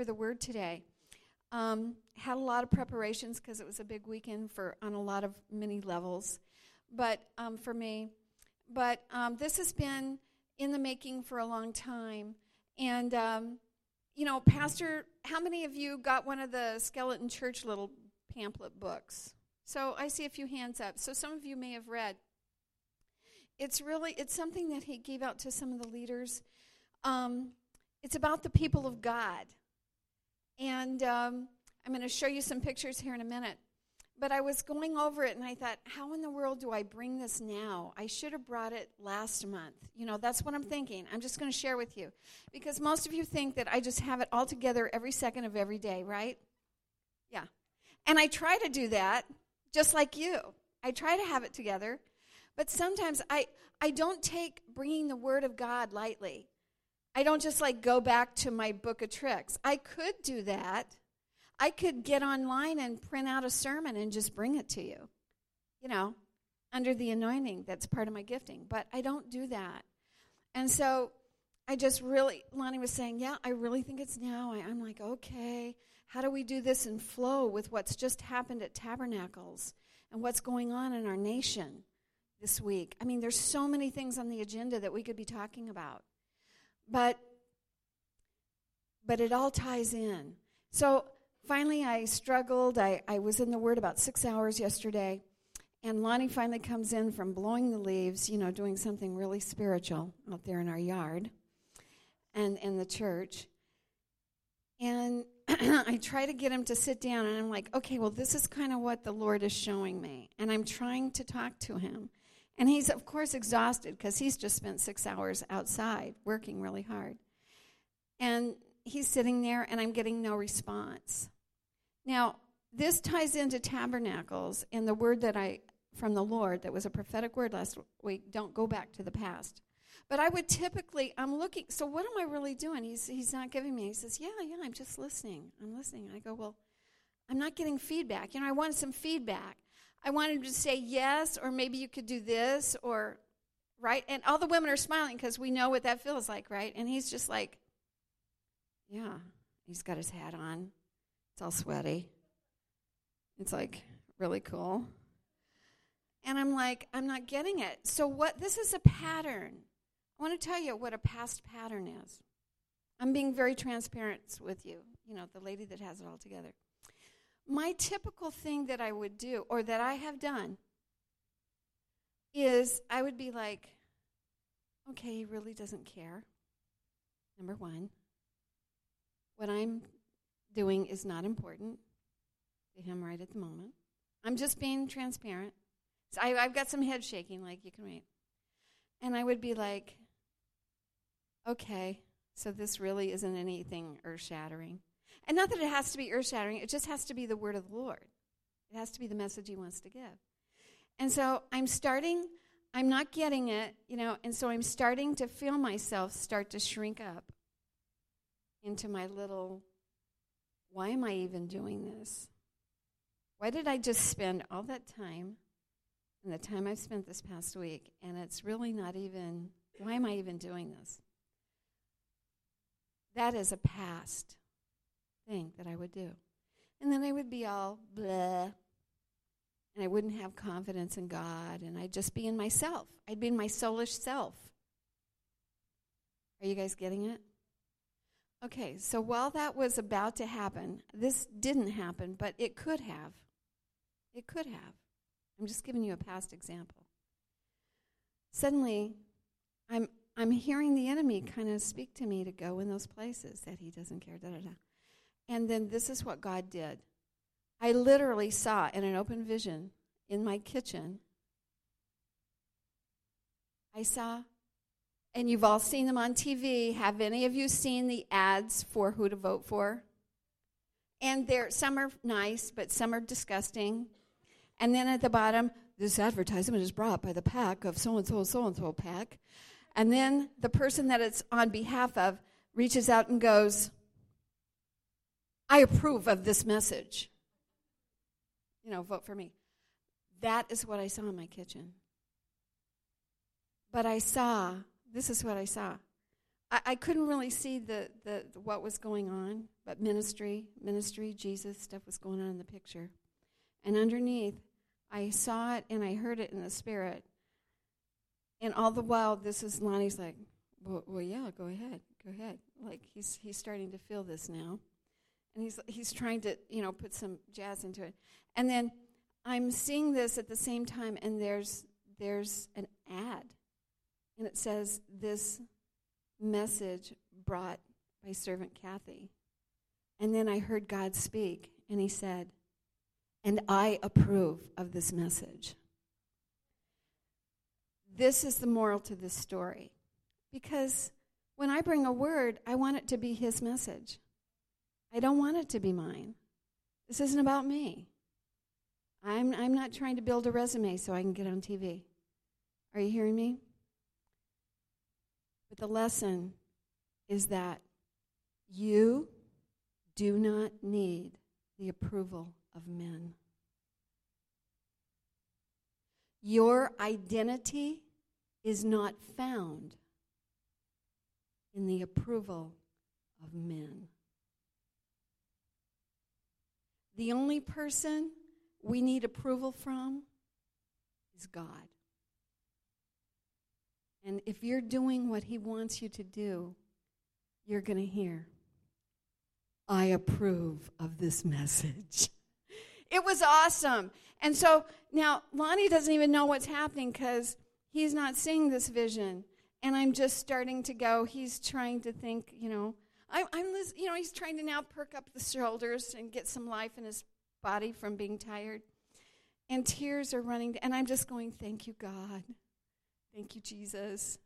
for the word today. Um, had a lot of preparations because it was a big weekend for on a lot of many levels, but um, for me, but um, this has been in the making for a long time. And um, you know, Pastor, how many of you got one of the Skeleton Church little pamphlet books? So I see a few hands up. So some of you may have read. It's really it's something that he gave out to some of the leaders. Um, it's about the people of God. And um, I'm going to show you some pictures here in a minute. But I was going over it and I thought, how in the world do I bring this now? I should have brought it last month. You know, that's what I'm thinking. I'm just going to share with you. Because most of you think that I just have it all together every second of every day, right? Yeah. And I try to do that just like you. I try to have it together. But sometimes I, I don't take bringing the Word of God lightly. I don't just like go back to my book of tricks. I could do that. I could get online and print out a sermon and just bring it to you, you know, under the anointing. That's part of my gifting. But I don't do that. And so I just really, Lonnie was saying, yeah, I really think it's now. I, I'm like, okay, how do we do this in flow with what's just happened at Tabernacles and what's going on in our nation this week? I mean, there's so many things on the agenda that we could be talking about. But but it all ties in. So finally I struggled. I, I was in the Word about six hours yesterday. And Lonnie finally comes in from blowing the leaves, you know, doing something really spiritual out there in our yard and in the church. And I try to get him to sit down, and I'm like, okay, well, this is kind of what the Lord is showing me. And I'm trying to talk to him. And he's, of course, exhausted because he's just spent six hours outside working really hard. And he's sitting there, and I'm getting no response. Now, this ties into tabernacles and the word that I, from the Lord, that was a prophetic word last week don't go back to the past. But I would typically, I'm looking, so what am I really doing? He's, he's not giving me. He says, Yeah, yeah, I'm just listening. I'm listening. I go, Well, I'm not getting feedback. You know, I wanted some feedback. I wanted to say yes, or maybe you could do this, or right? And all the women are smiling because we know what that feels like, right? And he's just like, yeah, he's got his hat on. It's all sweaty. It's like really cool. And I'm like, I'm not getting it. So, what this is a pattern. I want to tell you what a past pattern is. I'm being very transparent with you, you know, the lady that has it all together my typical thing that I would do, or that I have done, is I would be like, okay, he really doesn't care. Number one, what I'm doing is not important to him right at the moment. I'm just being transparent. So I, have got some head shaking, like you can read. And I would be like, okay, so this really isn't anything earth shattering. And not that it has to be earth shattering, it just has to be the word of the Lord. It has to be the message he wants to give. And so I'm starting, I'm not getting it, you know, and so I'm starting to feel myself start to shrink up into my little, why am I even doing this? Why did I just spend all that time and the time I've spent this past week, and it's really not even, why am I even doing this? That is a past thing that I would do. And then I would be all blah. And I wouldn't have confidence in God. And I'd just be in myself. I'd be in my soulish self. Are you guys getting it? Okay, so while that was about to happen, this didn't happen, but it could have. It could have. I'm just giving you a past example. Suddenly, I'm I'm hearing the enemy kind of speak to me to go in those places that he doesn't care. Da da da. And then this is what God did. I literally saw in an open vision in my kitchen. I saw, and you've all seen them on TV. Have any of you seen the ads for who to vote for? And there, some are nice, but some are disgusting. And then at the bottom, this advertisement is brought by the pack of so and so, so and so pack. And then the person that it's on behalf of reaches out and goes, I approve of this message. You know, vote for me. That is what I saw in my kitchen. But I saw, this is what I saw. I, I couldn't really see the, the, the what was going on, but ministry, ministry, Jesus stuff was going on in the picture. And underneath, I saw it and I heard it in the spirit. And all the while, this is Lonnie's like, well, well, yeah, go ahead, go ahead. Like he's he's starting to feel this now, and he's he's trying to you know put some jazz into it. And then I'm seeing this at the same time, and there's there's an ad, and it says this message brought by servant Kathy. And then I heard God speak, and He said, And I approve of this message. This is the moral to this story. Because when I bring a word, I want it to be His message. I don't want it to be mine. This isn't about me. I'm, I'm not trying to build a resume so I can get on TV. Are you hearing me? But the lesson is that you do not need the approval of men. Your identity is not found in the approval of men. The only person we need approval from is God. And if you're doing what He wants you to do, you're going to hear, I approve of this message. It was awesome. And so now Lonnie doesn't even know what's happening because he's not seeing this vision. And I'm just starting to go, he's trying to think, you know, I'm, I'm you know, he's trying to now perk up the shoulders and get some life in his body from being tired. And tears are running, and I'm just going, thank you, God. Thank you, Jesus.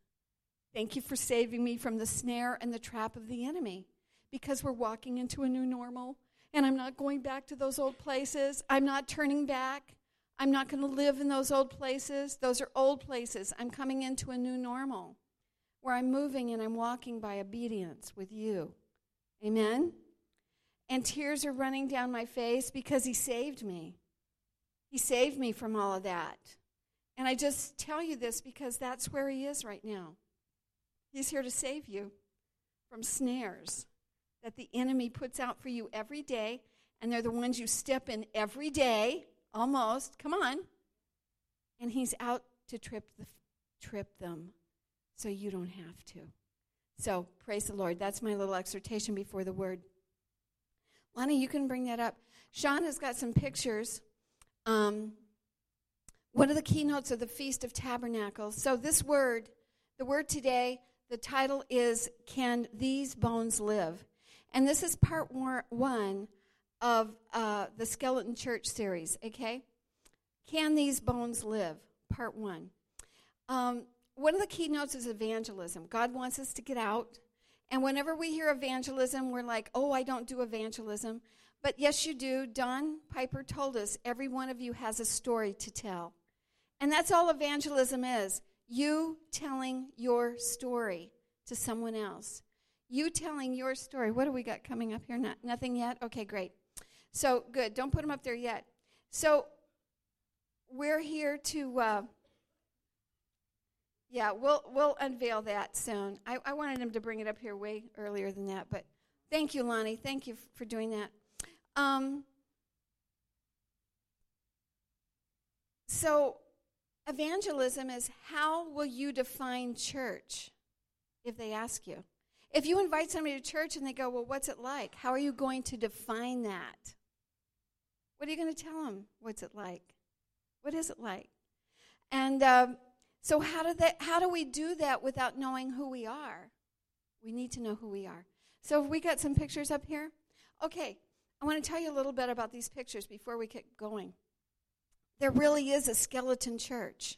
Thank you for saving me from the snare and the trap of the enemy because we're walking into a new normal and I'm not going back to those old places. I'm not turning back. I'm not going to live in those old places. Those are old places. I'm coming into a new normal where I'm moving and I'm walking by obedience with you. Amen? And tears are running down my face because He saved me. He saved me from all of that. And I just tell you this because that's where He is right now. He's here to save you from snares that the enemy puts out for you every day, and they're the ones you step in every day, almost. Come on. And He's out to trip, the, trip them so you don't have to. So, praise the Lord. That's my little exhortation before the word. Lonnie, you can bring that up. Sean has got some pictures. Um, one of the keynotes of the Feast of Tabernacles. So, this word, the word today, the title is Can These Bones Live? And this is part one of uh, the Skeleton Church series, okay? Can These Bones Live? Part one. Um, one of the keynotes is evangelism. God wants us to get out. And whenever we hear evangelism, we're like, oh, I don't do evangelism. But yes, you do. Don Piper told us every one of you has a story to tell. And that's all evangelism is you telling your story to someone else. You telling your story. What do we got coming up here? Not, nothing yet? Okay, great. So, good. Don't put them up there yet. So, we're here to, uh, yeah, we'll, we'll unveil that soon. I, I wanted him to bring it up here way earlier than that, but thank you, Lonnie. Thank you for doing that. Um, so, Evangelism is how will you define church if they ask you? If you invite somebody to church and they go, Well, what's it like? How are you going to define that? What are you going to tell them? What's it like? What is it like? And um, so, how do, that, how do we do that without knowing who we are? We need to know who we are. So, we got some pictures up here. Okay, I want to tell you a little bit about these pictures before we get going. There really is a skeleton church.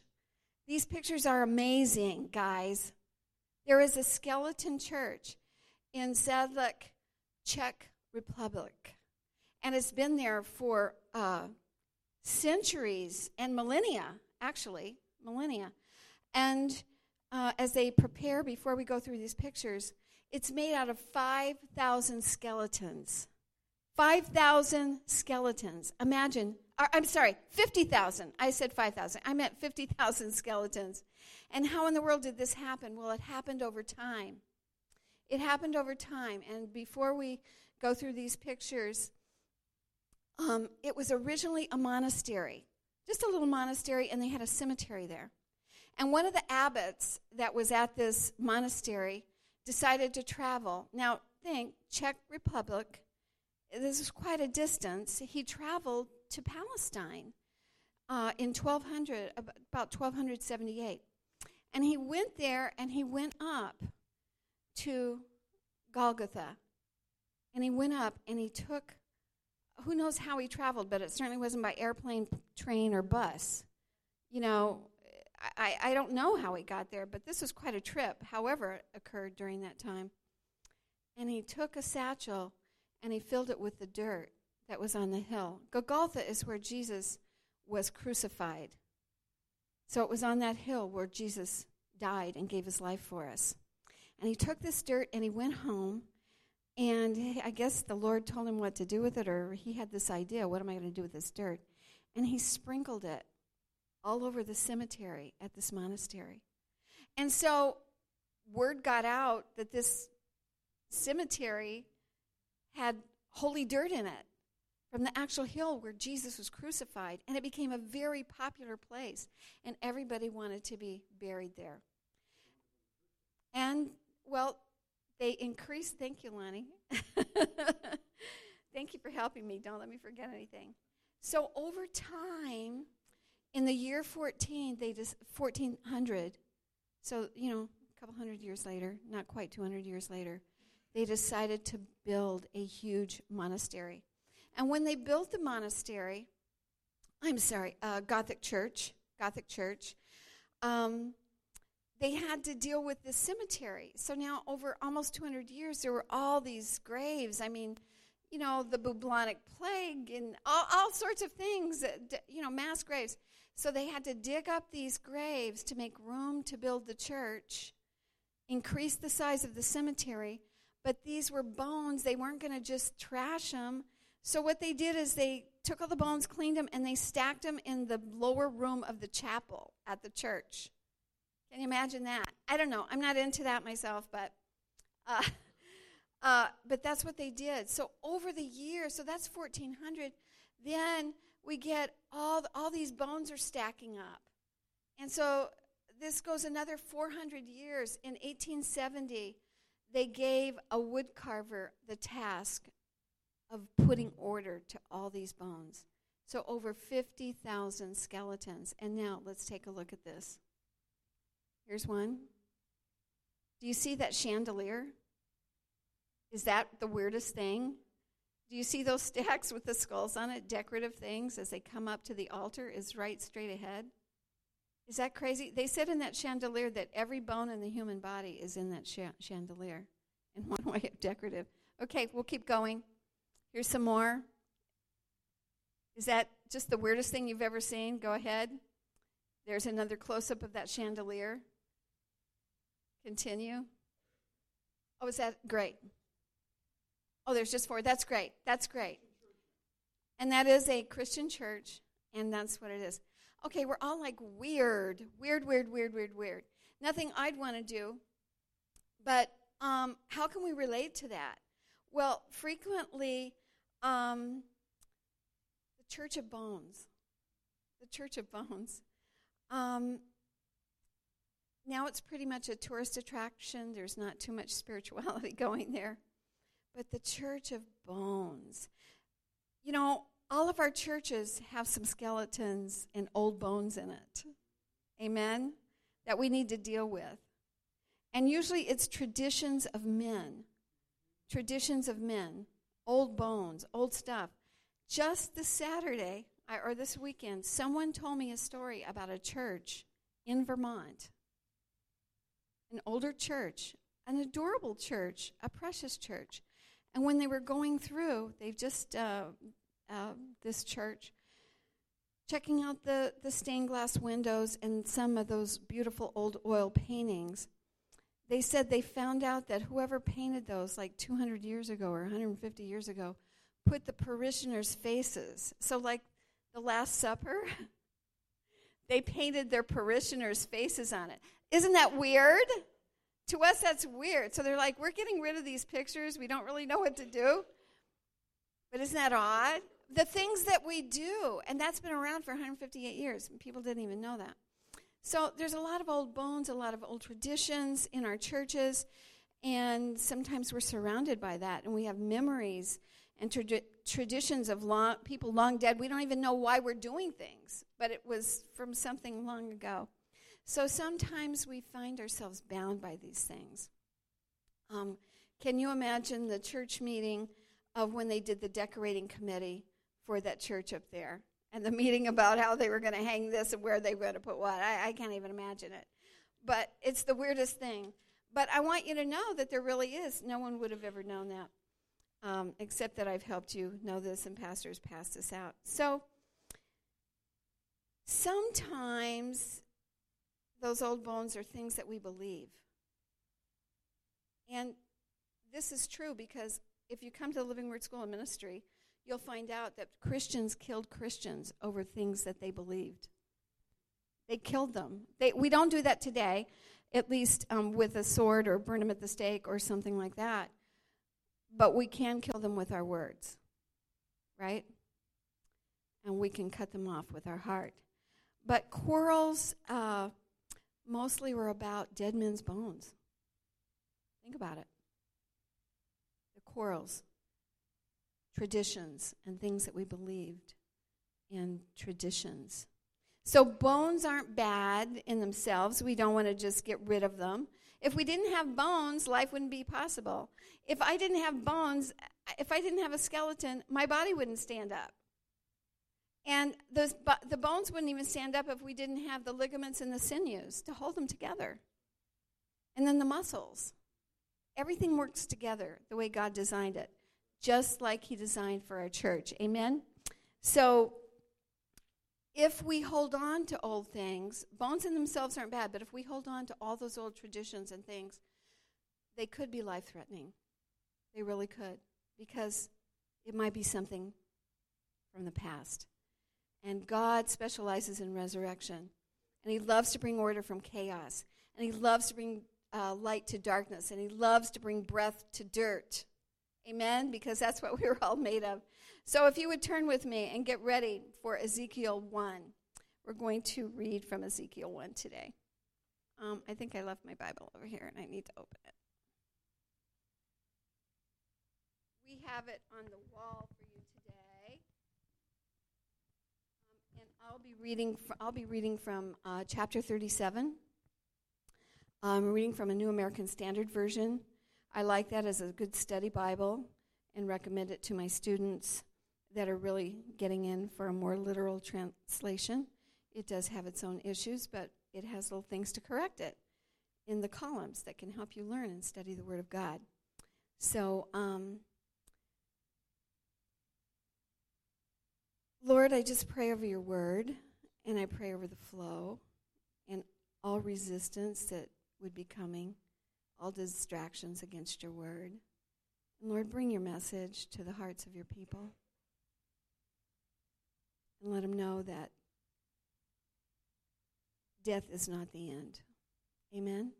These pictures are amazing, guys. There is a skeleton church in Sadlek, Czech Republic. And it's been there for uh, centuries and millennia, actually, millennia. And uh, as they prepare, before we go through these pictures, it's made out of 5,000 skeletons. 5,000 skeletons. Imagine I'm sorry, 50,000. I said 5,000. I meant 50,000 skeletons. And how in the world did this happen? Well, it happened over time. It happened over time. And before we go through these pictures, um, it was originally a monastery, just a little monastery, and they had a cemetery there. And one of the abbots that was at this monastery decided to travel. Now, think Czech Republic, this is quite a distance. He traveled to Palestine uh, in 1200, about 1278. And he went there and he went up to Golgotha. And he went up and he took, who knows how he traveled, but it certainly wasn't by airplane, train, or bus. You know, I, I don't know how he got there, but this was quite a trip, however, it occurred during that time. And he took a satchel and he filled it with the dirt that was on the hill. Golgotha is where Jesus was crucified. So it was on that hill where Jesus died and gave his life for us. And he took this dirt and he went home. And I guess the Lord told him what to do with it, or he had this idea what am I going to do with this dirt? And he sprinkled it all over the cemetery at this monastery. And so word got out that this cemetery had holy dirt in it from the actual hill where Jesus was crucified, and it became a very popular place, and everybody wanted to be buried there. And, well, they increased, thank you, Lonnie. thank you for helping me. Don't let me forget anything. So, over time, in the year 14, they just 1400, so, you know, a couple hundred years later, not quite 200 years later, they decided to build a huge monastery. And when they built the monastery, I'm sorry, uh, Gothic church, Gothic church, um, they had to deal with the cemetery. So now, over almost 200 years, there were all these graves. I mean, you know, the bubonic plague and all, all sorts of things, you know, mass graves. So they had to dig up these graves to make room to build the church, increase the size of the cemetery. But these were bones. They weren't going to just trash them. So what they did is they took all the bones, cleaned them, and they stacked them in the lower room of the chapel at the church. Can you imagine that? I don't know. I'm not into that myself, but uh, uh, but that's what they did. So over the years, so that's 1400. Then we get all all these bones are stacking up, and so this goes another 400 years. In 1870, they gave a woodcarver the task of putting order to all these bones. So, over 50,000 skeletons. And now let's take a look at this. Here's one. Do you see that chandelier? Is that the weirdest thing? Do you see those stacks with the skulls on it? Decorative things as they come up to the altar is right straight ahead. Is that crazy? They said in that chandelier that every bone in the human body is in that chandelier in one way of decorative. Okay, we'll keep going. Here's some more. Is that just the weirdest thing you've ever seen? Go ahead. There's another close up of that chandelier. Continue. Oh, is that great? Oh, there's just four. That's great. That's great. And that is a Christian church, and that's what it is. Okay, we're all like weird, weird, weird, weird, weird, weird. Nothing I'd want to do, but um, how can we relate to that? Well, frequently um, the Church of Bones. The Church of Bones. Um, now it's pretty much a tourist attraction. There's not too much spirituality going there. But the Church of Bones. You know, all of our churches have some skeletons and old bones in it. Amen? That we need to deal with. And usually it's traditions of men. Traditions of men old bones, old stuff. Just this Saturday, or this weekend, someone told me a story about a church in Vermont. An older church, an adorable church, a precious church. And when they were going through, they've just, uh, uh, this church, checking out the, the stained glass windows and some of those beautiful old oil paintings they said they found out that whoever painted those like 200 years ago or 150 years ago put the parishioners' faces. So, like the Last Supper, they painted their parishioners' faces on it. Isn't that weird? To us, that's weird. So they're like, we're getting rid of these pictures. We don't really know what to do. But isn't that odd? The things that we do, and that's been around for 158 years. People didn't even know that. So there's a lot of old bones, a lot of old traditions in our churches, and sometimes we're surrounded by that, and we have memories and tradi- traditions of long, people long dead. We don't even know why we're doing things, but it was from something long ago. So sometimes we find ourselves bound by these things. Um, can you imagine the church meeting of when they did the decorating committee for that church up there? And the meeting about how they were going to hang this and where they were going to put what. I, I can't even imagine it. But it's the weirdest thing. But I want you to know that there really is. No one would have ever known that um, except that I've helped you know this and pastors pass this out. So sometimes those old bones are things that we believe. And this is true because if you come to the Living Word School of Ministry, you'll find out that Christians killed Christians over things that they believed. They killed them. They, we don't do that today, at least um, with a sword or burn them at the stake or something like that. But we can kill them with our words, right? And we can cut them off with our heart. But quarrels uh, mostly were about dead men's bones. Think about it. The quarrels, traditions, and things that we believed in traditions. So bones aren't bad in themselves. We don't want to just get rid of them. If we didn't have bones, life wouldn't be possible. If I didn't have bones, if I didn't have a skeleton, my body wouldn't stand up. And those, the bones wouldn't even stand up if we didn't have the ligaments and the sinews to hold them together. And then the muscles. Everything works together the way God designed it, just like He designed for our church. Amen? So if we hold on to old things, bones in themselves aren't bad, but if we hold on to all those old traditions and things, they could be life threatening. They really could, because it might be something from the past. And God specializes in resurrection. And He loves to bring order from chaos. And He loves to bring uh, light to darkness. And He loves to bring breath to dirt. Amen? Because that's what we are all made of. So if you would turn with me and get ready for Ezekiel 1. We're going to read from Ezekiel 1 today. Um, I think I left my Bible over here and I need to open it. We have it on the wall for you today. Um, and I'll be reading, fr- I'll be reading from uh, chapter 37. I'm reading from a New American Standard Version. I like that as a good study Bible and recommend it to my students that are really getting in for a more literal translation. It does have its own issues, but it has little things to correct it in the columns that can help you learn and study the Word of God. So, um, Lord, I just pray over your Word, and I pray over the flow and all resistance that would be coming, all distractions against your Word. And Lord, bring your message to the hearts of your people and let them know that death is not the end. Amen?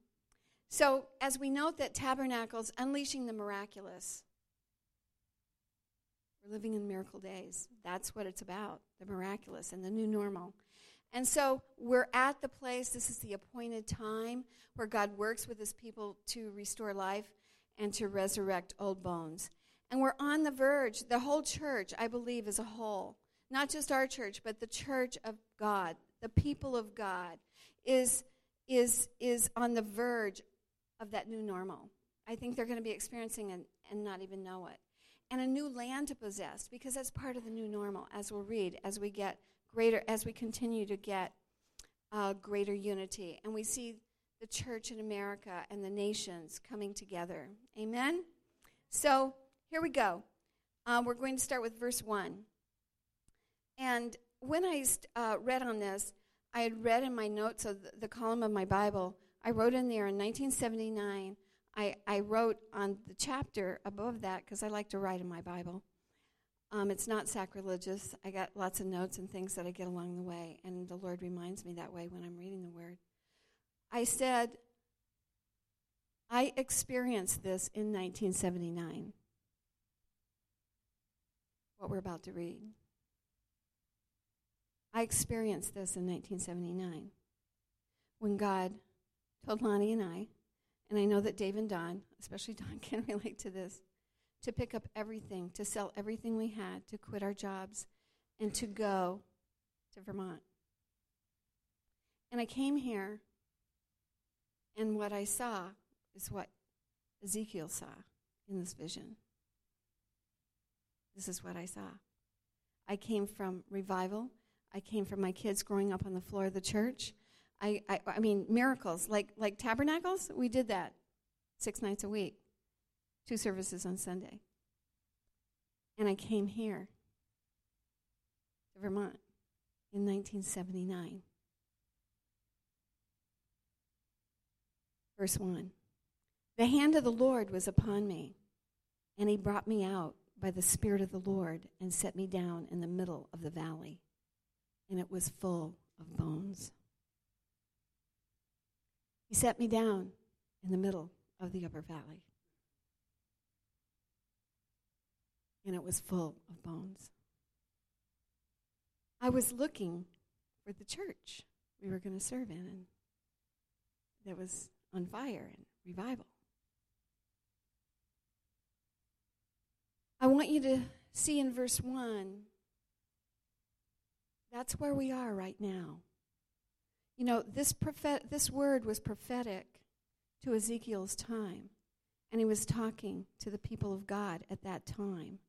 So, as we note that Tabernacles, unleashing the miraculous, we're living in miracle days. That's what it's about the miraculous and the new normal. And so we're at the place, this is the appointed time where God works with his people to restore life and to resurrect old bones. And we're on the verge, the whole church, I believe, as a whole, not just our church, but the church of God, the people of God, is, is, is on the verge of that new normal. I think they're going to be experiencing it and not even know it. And a new land to possess, because that's part of the new normal, as we'll read, as we get greater, as we continue to get uh, greater unity. And we see the church in America and the nations coming together. Amen? So here we go. Uh, we're going to start with verse 1. And when I uh, read on this, I had read in my notes of the, the, column of my Bible, I wrote in there in 1979, I, I wrote on the chapter above that, because I like to write in my Bible. Um, it's not sacrilegious. I got lots of notes and things that I get along the way, and the Lord reminds me that way when I'm reading the Word. I said, I experienced this in 1979. What we're about to read. I experienced this in 1979 when God told Lonnie and I, and I know that Dave and Don, especially Don, can relate to this, to pick up everything, to sell everything we had, to quit our jobs, and to go to Vermont. And I came here, and what I saw is what Ezekiel saw in this vision. This is what I saw. I came from revival I came from my kids growing up on the floor of the church. I, I, I mean, miracles, like, like tabernacles, we did that six nights a week, two services on Sunday. And I came here to Vermont in 1979. Verse 1 The hand of the Lord was upon me, and he brought me out by the Spirit of the Lord and set me down in the middle of the valley and it was full of bones. He set me down in the middle of the upper valley, and it was full of bones. I was looking for the church we were going to serve in, and that was on fire and revival. I want you to see in verse 1 that's where we are right now. You know, this, prophet, this word was prophetic to Ezekiel's time, and he was talking to the people of God at that time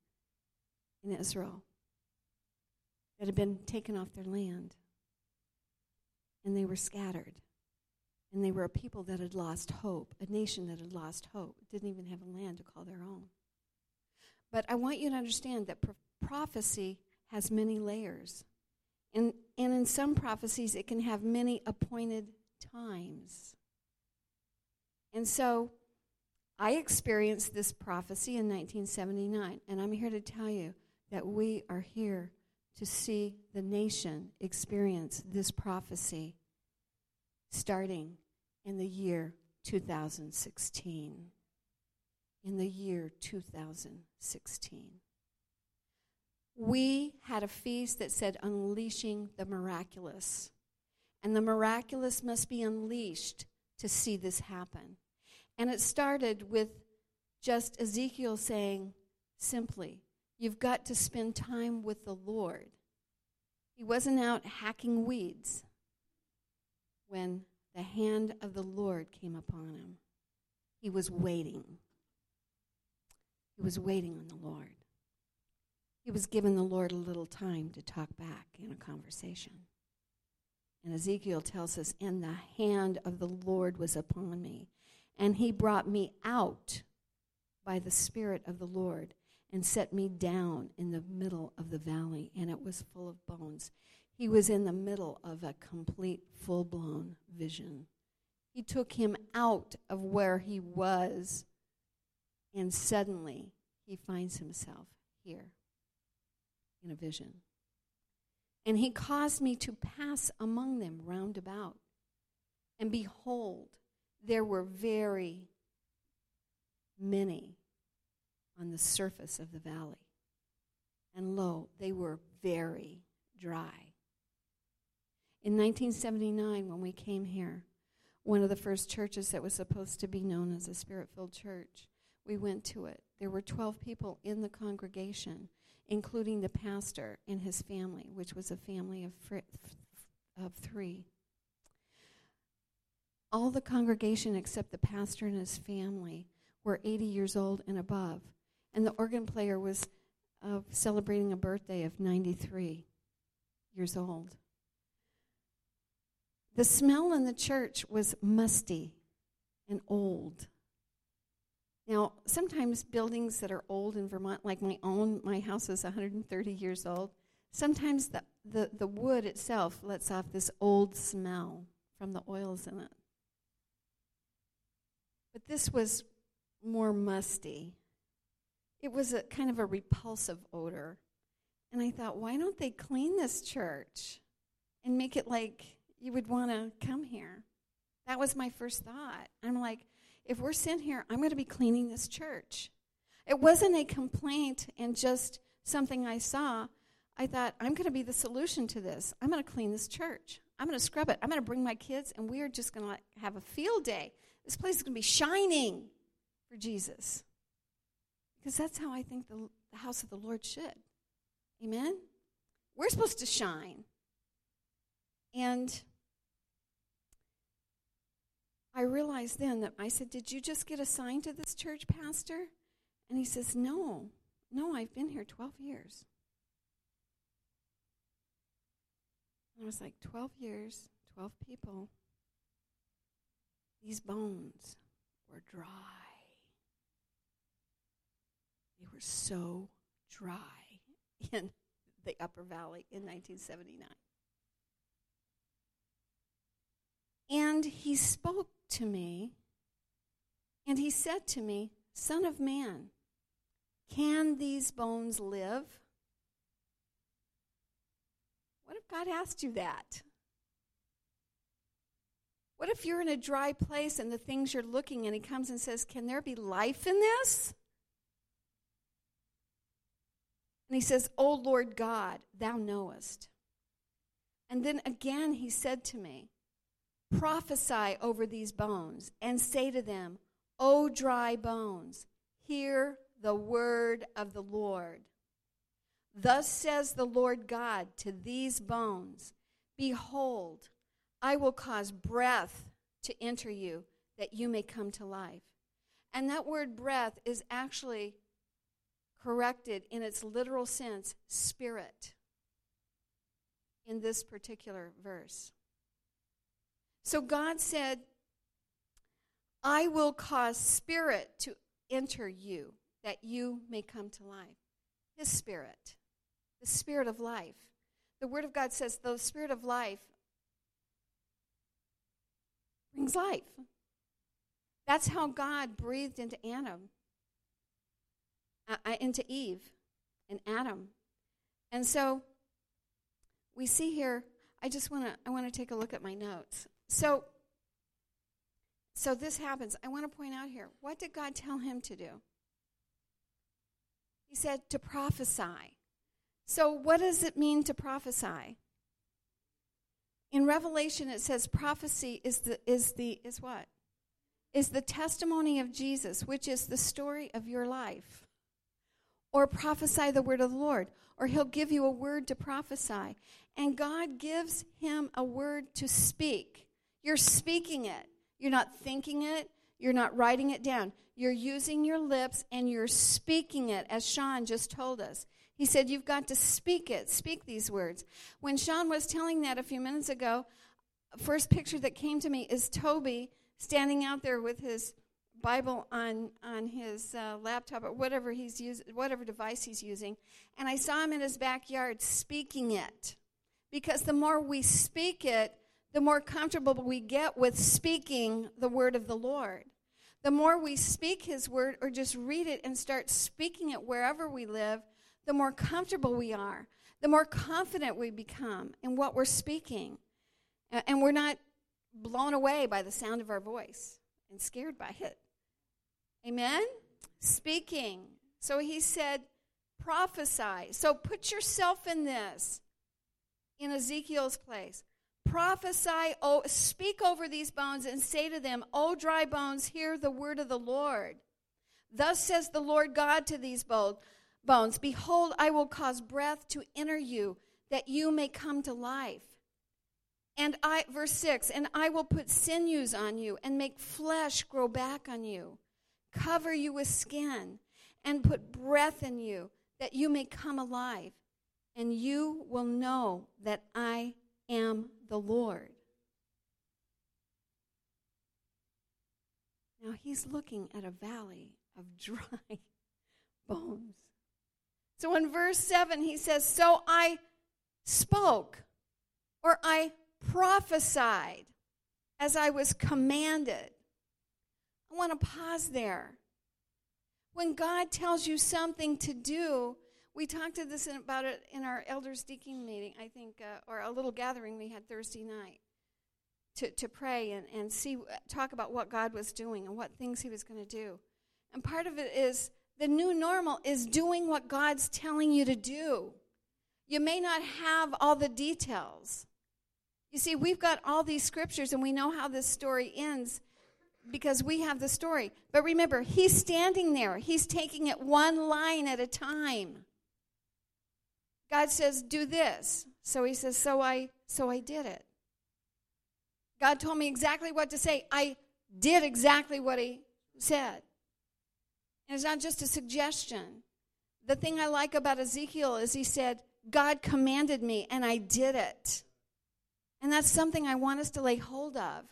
in Israel that had been taken off their land, and they were scattered. And they were a people that had lost hope, a nation that had lost hope, didn't even have a land to call their own. But I want you to understand that pro- prophecy has many layers. And, and in some prophecies, it can have many appointed times. And so I experienced this prophecy in 1979, and I'm here to tell you that we are here to see the nation experience this prophecy starting in the year 2016. In the year 2016 we had a feast that said unleashing the miraculous. And the miraculous must be unleashed to see this happen. And it started with just Ezekiel saying simply, You've got to spend time with the Lord. He wasn't out hacking weeds when the hand of the Lord came upon him. He was waiting. He was waiting on the Lord. He was given the Lord a little time to talk back in a conversation. And Ezekiel tells us, And the hand of the Lord was upon me, and he brought me out by the Spirit of the Lord and set me down in the middle of the valley, and it was full of bones. He was in the middle of a complete, full blown vision. He took him out of where he was, and suddenly he finds himself here in a vision. And he caused me to pass among them round about. And behold, there were very many on the surface of the valley. And lo, they were very dry. In 1979, when we came here, one of the first churches that was supposed to be known as a spirit filled church, we went to it. There were 12 people in the congregation including the pastor and his family, which was a family of, fr- of three. All the congregation except the pastor and his family were 80 years old and above, and the organ player was uh, celebrating a birthday of 93 years old. The smell in the church was musty and old. Now, sometimes buildings that are old in Vermont, like my own, my house is 130 years old, sometimes the, the, the wood itself lets off this old smell from the oils in it. But this was more musty. It was a kind of a repulsive odor. And I thought, why don't they clean this church and make it like you would want to come here? That was my first thought. I'm like, if we're sent here, I'm going to be cleaning this church. It wasn't a complaint and just something I saw. I thought, I'm going to be the solution to this. I'm going to clean this church. I'm going to scrub it. I'm going to bring my kids, and we are just going to have a field day. This place is going to be shining for Jesus. Because that's how I think the, the house of the Lord should. Amen? We're supposed to shine. And I realized then that I said, Did you just get assigned to this church, Pastor? And he says, No, no, I've been here 12 years. And I was like, 12 years, 12 people. These bones were dry. They were so dry in the Upper Valley in 1979. And he spoke to me, and he said to me, Son of man, can these bones live? What if God asked you that? What if you're in a dry place and the things you're looking and he comes and says, Can there be life in this? And he says, O Lord God, thou knowest. And then again he said to me, Prophesy over these bones and say to them, O dry bones, hear the word of the Lord. Thus says the Lord God to these bones Behold, I will cause breath to enter you, that you may come to life. And that word breath is actually corrected in its literal sense, spirit, in this particular verse. So God said, I will cause spirit to enter you that you may come to life. His spirit, the spirit of life. The Word of God says the spirit of life brings life. That's how God breathed into Adam, uh, into Eve and Adam. And so we see here, I just want to I want to take a look at my notes. So so this happens. I want to point out here, what did God tell him to do? He said to prophesy. So what does it mean to prophesy? In Revelation it says prophecy is the is the is what? Is the testimony of Jesus, which is the story of your life. Or prophesy the word of the Lord, or he'll give you a word to prophesy. And God gives him a word to speak. You're speaking it. You're not thinking it. You're not writing it down. You're using your lips and you're speaking it, as Sean just told us. He said, You've got to speak it, speak these words. When Sean was telling that a few minutes ago, first picture that came to me is Toby standing out there with his Bible on on his uh, laptop or whatever he's using, whatever device he's using, and I saw him in his backyard speaking it. Because the more we speak it, the more comfortable we get with speaking the word of the Lord. The more we speak his word or just read it and start speaking it wherever we live, the more comfortable we are, the more confident we become in what we're speaking. And we're not blown away by the sound of our voice and scared by it. Amen? Speaking. So he said, prophesy. So put yourself in this, in Ezekiel's place. Prophesy, oh, speak over these bones and say to them, O dry bones, hear the word of the Lord. Thus says the Lord God to these bones Behold, I will cause breath to enter you, that you may come to life. And I, verse 6, and I will put sinews on you and make flesh grow back on you, cover you with skin, and put breath in you, that you may come alive. And you will know that I am the Lord. Now he's looking at a valley of dry bones. So in verse 7, he says, So I spoke, or I prophesied as I was commanded. I want to pause there. When God tells you something to do, we talked to this in, about it in our elders deacon meeting, I think, uh, or a little gathering we had Thursday night. to, to pray and, and see, talk about what God was doing and what things He was going to do. And part of it is the new normal is doing what God's telling you to do. You may not have all the details. You see, we've got all these scriptures and we know how this story ends because we have the story. But remember, he's standing there, he's taking it one line at a time. God says, "Do this." So he says, "So I so I did it." God told me exactly what to say. I did exactly what he said. And it's not just a suggestion. The thing I like about Ezekiel is he said, God commanded me and I did it. And that's something I want us to lay hold of.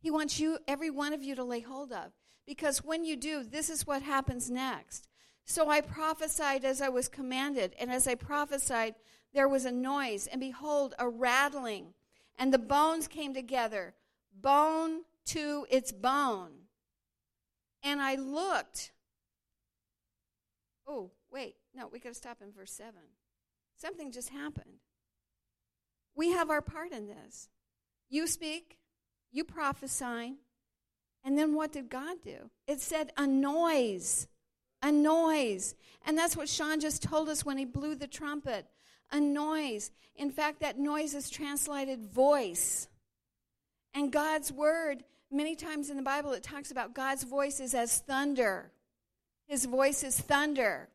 He wants you, every one of you, to lay hold of. Because when you do, this is what happens next. So I prophesied as I was commanded, and as I prophesied, there was a noise, and behold, a rattling, and the bones came together, bone to its bone. And I looked. Oh, wait, no, we got to stop in verse 7. Something just happened. We have our part in this. You speak, you prophesy, and then what did God do? It said a noise, a noise. And that's what Sean just told us when he blew the trumpet a noise. In fact, that noise is translated voice. And God's word, many times in the Bible, it talks about God's voice is as thunder. His voice is thunder.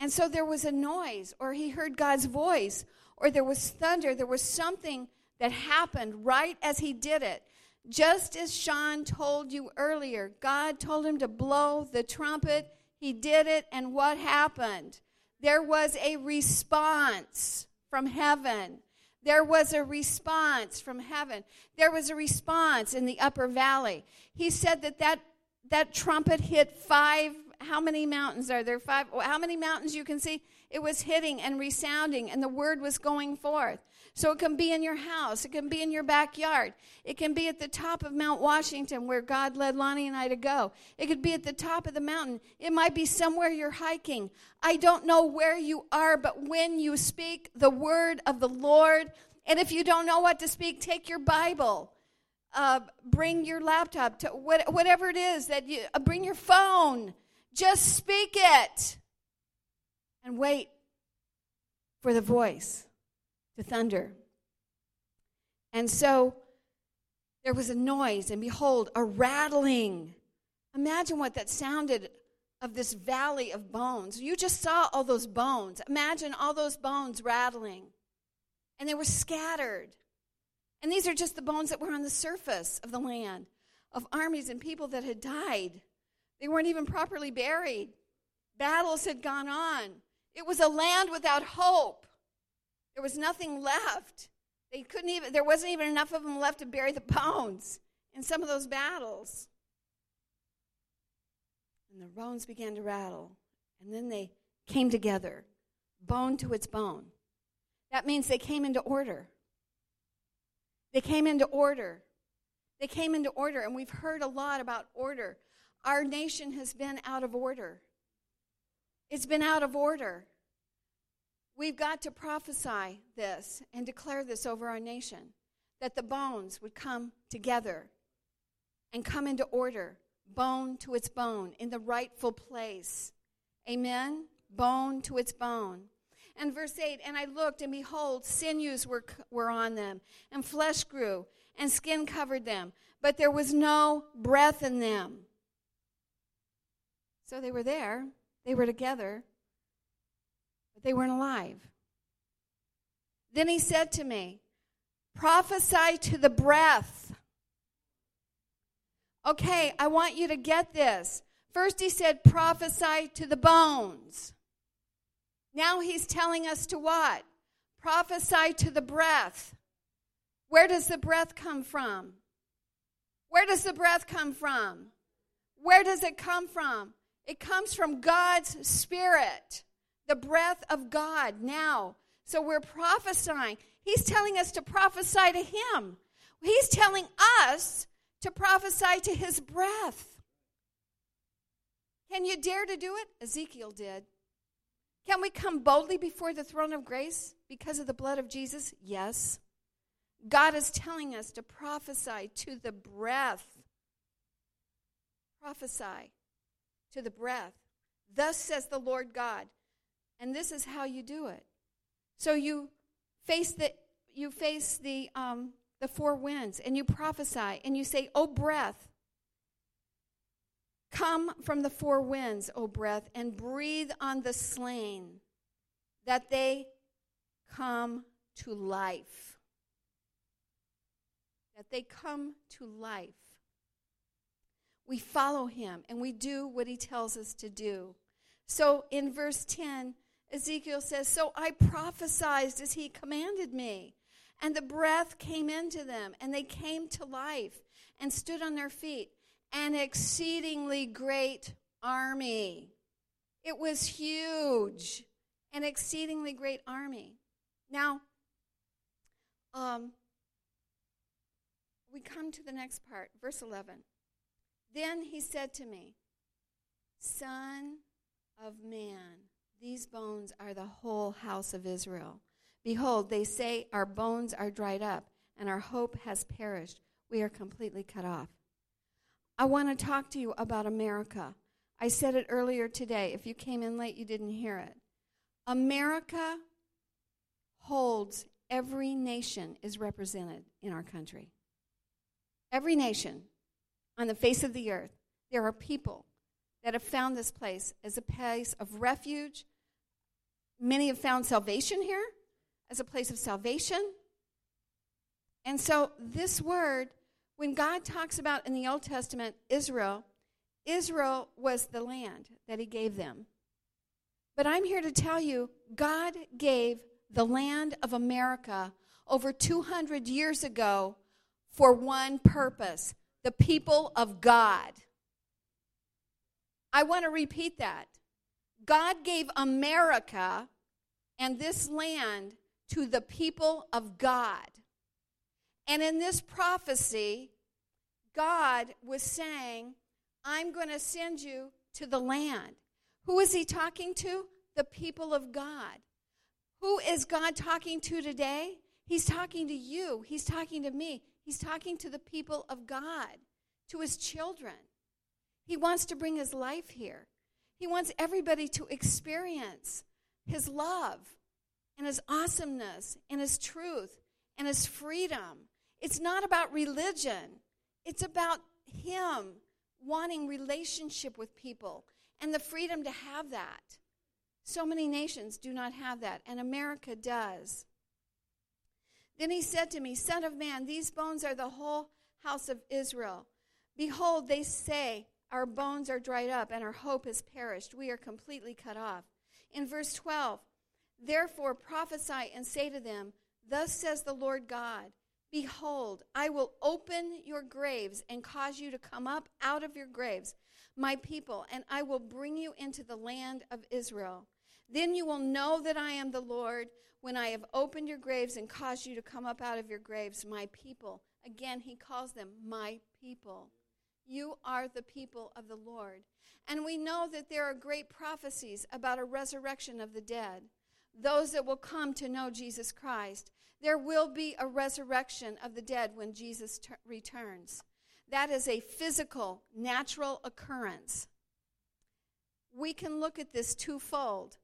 And so there was a noise, or he heard God's voice, or there was thunder. There was something that happened right as he did it. Just as Sean told you earlier, God told him to blow the trumpet. He did it, and what happened? There was a response from heaven. There was a response from heaven. There was a response in the upper valley. He said that that, that trumpet hit five how many mountains are there? Five. How many mountains you can see? It was hitting and resounding, and the word was going forth. So it can be in your house, it can be in your backyard, it can be at the top of Mount Washington where God led Lonnie and I to go. It could be at the top of the mountain. It might be somewhere you're hiking. I don't know where you are, but when you speak the word of the Lord, and if you don't know what to speak, take your Bible. Uh, bring your laptop to what, whatever it is that you uh, bring your phone just speak it and wait for the voice to thunder. And so there was a noise, and behold, a rattling. Imagine what that sounded of this valley of bones. You just saw all those bones. Imagine all those bones rattling. And they were scattered. And these are just the bones that were on the surface of the land of armies and people that had died. They weren't even properly buried. Battles had gone on. It was a land without hope. There was nothing left. They couldn't even there wasn't even enough of them left to bury the bones in some of those battles. And the bones began to rattle, and then they came together, bone to its bone. That means they came into order. They came into order. They came into order, and we've heard a lot about order. Our nation has been out of order. It's been out of order. We've got to prophesy this and declare this over our nation that the bones would come together and come into order, bone to its bone, in the rightful place. Amen? Bone to its bone. And verse 8, and I looked, and behold, sinews were, were on them, and flesh grew, and skin covered them, but there was no breath in them. So they were there, they were together, but they weren't alive. Then he said to me, Prophesy to the breath. Okay, I want you to get this. First, he said, Prophesy to the bones. Now he's telling us to what? Prophesy to the breath. Where does the breath come from? Where does the breath come from? Where does it come from? It comes from God's Spirit, the breath of God now. So we're prophesying. He's telling us to prophesy to Him, He's telling us to prophesy to His breath. Can you dare to do it? Ezekiel did. Can we come boldly before the throne of grace because of the blood of Jesus? Yes. God is telling us to prophesy to the breath. Prophesy to the breath. Thus says the Lord God. And this is how you do it. So you face the you face the um, the four winds and you prophesy and you say, "O breath, come from the four winds, O breath, and breathe on the slain, that they come to life." That they come to life. We follow him and we do what he tells us to do. So in verse 10, Ezekiel says, So I prophesied as he commanded me. And the breath came into them, and they came to life and stood on their feet. An exceedingly great army. It was huge, an exceedingly great army. Now, um, we come to the next part, verse 11. Then he said to me, Son of man, these bones are the whole house of Israel. Behold, they say, Our bones are dried up, and our hope has perished. We are completely cut off. I want to talk to you about America. I said it earlier today. If you came in late, you didn't hear it. America holds every nation is represented in our country. Every nation on the face of the earth, there are people that have found this place as a place of refuge. Many have found salvation here as a place of salvation. And so, this word, when God talks about in the Old Testament Israel, Israel was the land that He gave them. But I'm here to tell you, God gave the land of America over 200 years ago for one purpose the people of God. I want to repeat that. God gave America and this land to the people of God. And in this prophecy, God was saying, I'm going to send you to the land. Who is he talking to? The people of God. Who is God talking to today? He's talking to you. He's talking to me. He's talking to the people of God, to his children. He wants to bring his life here. He wants everybody to experience his love and his awesomeness and his truth and his freedom. It's not about religion, it's about him wanting relationship with people and the freedom to have that. So many nations do not have that, and America does. Then he said to me, Son of man, these bones are the whole house of Israel. Behold, they say, our bones are dried up, and our hope has perished. We are completely cut off. In verse 12, therefore prophesy and say to them, Thus says the Lord God Behold, I will open your graves and cause you to come up out of your graves, my people, and I will bring you into the land of Israel. Then you will know that I am the Lord when I have opened your graves and caused you to come up out of your graves, my people. Again, he calls them my people. You are the people of the Lord. And we know that there are great prophecies about a resurrection of the dead, those that will come to know Jesus Christ. There will be a resurrection of the dead when Jesus t- returns. That is a physical, natural occurrence. We can look at this twofold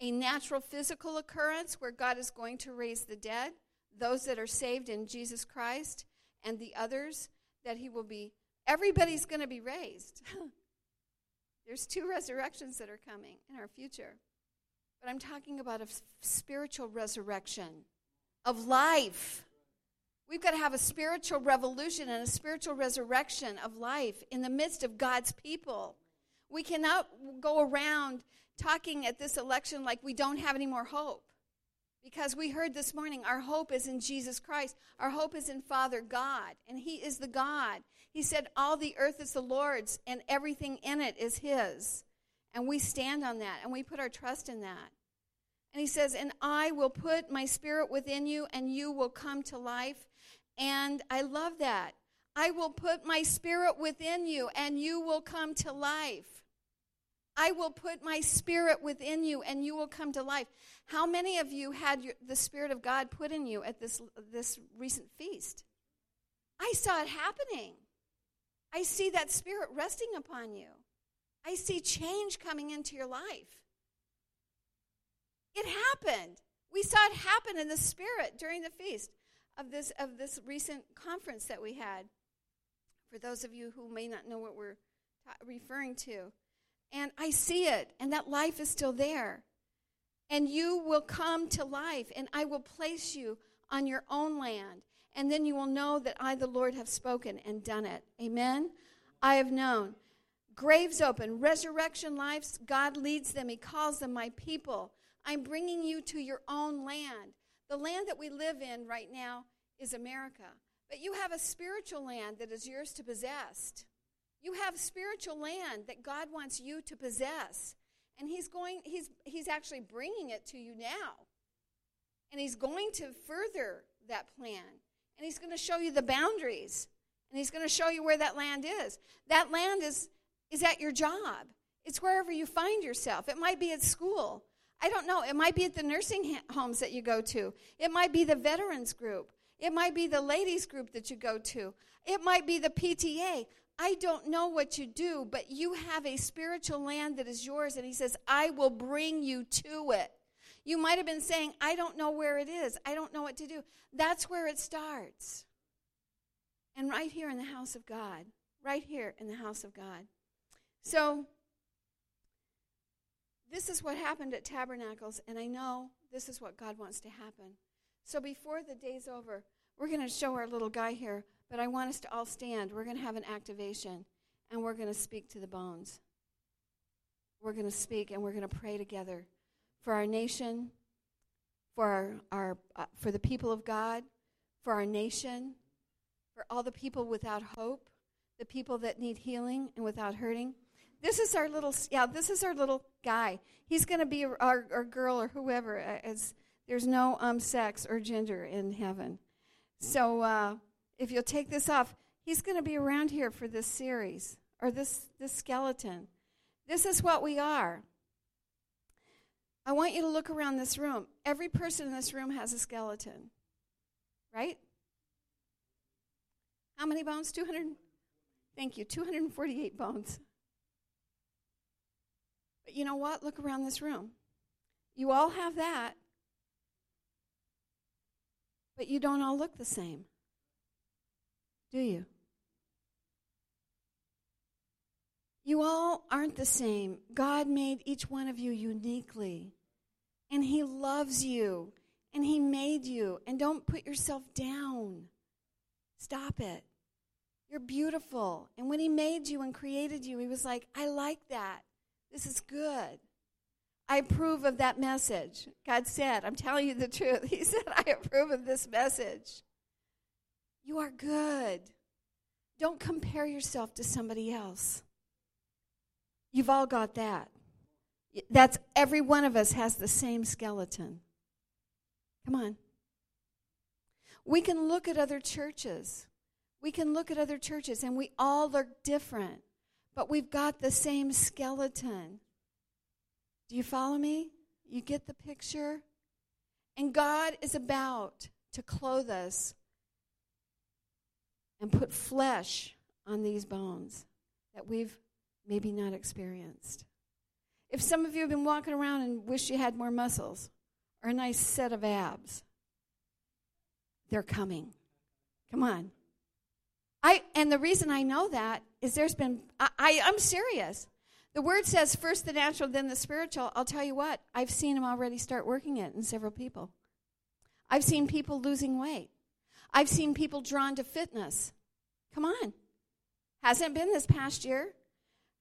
a natural physical occurrence where God is going to raise the dead, those that are saved in Jesus Christ, and the others that He will be Everybody's going to be raised. There's two resurrections that are coming in our future. But I'm talking about a spiritual resurrection of life. We've got to have a spiritual revolution and a spiritual resurrection of life in the midst of God's people. We cannot go around talking at this election like we don't have any more hope. Because we heard this morning, our hope is in Jesus Christ. Our hope is in Father God, and He is the God. He said, All the earth is the Lord's, and everything in it is His. And we stand on that, and we put our trust in that. And He says, And I will put my spirit within you, and you will come to life. And I love that. I will put my spirit within you, and you will come to life. I will put my spirit within you and you will come to life. How many of you had your, the spirit of God put in you at this, this recent feast? I saw it happening. I see that spirit resting upon you. I see change coming into your life. It happened. We saw it happen in the spirit during the feast of this of this recent conference that we had. For those of you who may not know what we're referring to, and I see it, and that life is still there. And you will come to life, and I will place you on your own land. And then you will know that I, the Lord, have spoken and done it. Amen? I have known. Graves open, resurrection lives, God leads them. He calls them my people. I'm bringing you to your own land. The land that we live in right now is America. But you have a spiritual land that is yours to possess. You have spiritual land that God wants you to possess. And he's going he's he's actually bringing it to you now. And he's going to further that plan. And he's going to show you the boundaries. And he's going to show you where that land is. That land is is at your job. It's wherever you find yourself. It might be at school. I don't know. It might be at the nursing homes that you go to. It might be the veterans group. It might be the ladies group that you go to. It might be the PTA. I don't know what you do, but you have a spiritual land that is yours. And he says, I will bring you to it. You might have been saying, I don't know where it is. I don't know what to do. That's where it starts. And right here in the house of God, right here in the house of God. So, this is what happened at Tabernacles, and I know this is what God wants to happen. So, before the day's over, we're going to show our little guy here but I want us to all stand. We're going to have an activation, and we're going to speak to the bones. We're going to speak, and we're going to pray together for our nation, for our, our uh, for the people of God, for our nation, for all the people without hope, the people that need healing and without hurting. This is our little yeah. This is our little guy. He's going to be our, our girl or whoever. Uh, as there's no um sex or gender in heaven, so. Uh, if you'll take this off, he's going to be around here for this series or this, this skeleton. This is what we are. I want you to look around this room. Every person in this room has a skeleton, right? How many bones? 200. Thank you. 248 bones. But you know what? Look around this room. You all have that, but you don't all look the same. Do you? You all aren't the same. God made each one of you uniquely. And He loves you. And He made you. And don't put yourself down. Stop it. You're beautiful. And when He made you and created you, He was like, I like that. This is good. I approve of that message. God said, I'm telling you the truth. He said, I approve of this message. You are good. Don't compare yourself to somebody else. You've all got that. That's every one of us has the same skeleton. Come on. We can look at other churches. We can look at other churches and we all look different, but we've got the same skeleton. Do you follow me? You get the picture? And God is about to clothe us and put flesh on these bones that we've maybe not experienced. If some of you have been walking around and wish you had more muscles or a nice set of abs, they're coming. Come on. I and the reason I know that is there's been I, I I'm serious. The word says first the natural, then the spiritual. I'll tell you what, I've seen them already start working it in several people. I've seen people losing weight. I've seen people drawn to fitness. Come on. Hasn't been this past year.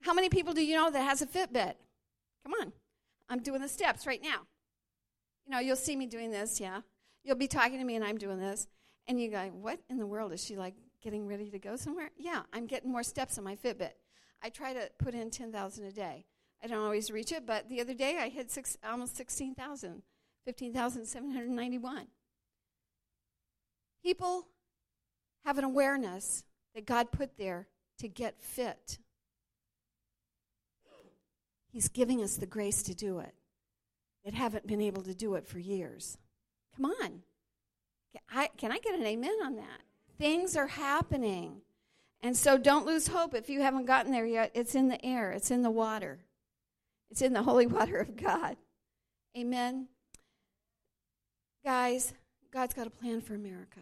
How many people do you know that has a Fitbit? Come on. I'm doing the steps right now. You know, you'll see me doing this, yeah. You'll be talking to me and I'm doing this. And you go, what in the world? Is she like getting ready to go somewhere? Yeah, I'm getting more steps on my Fitbit. I try to put in 10,000 a day. I don't always reach it, but the other day I hit six, almost 16,000, 15,791. People have an awareness that God put there to get fit. He's giving us the grace to do it that haven't been able to do it for years. Come on. Can I, can I get an amen on that? Things are happening. And so don't lose hope if you haven't gotten there yet. It's in the air, it's in the water, it's in the holy water of God. Amen. Guys, God's got a plan for America.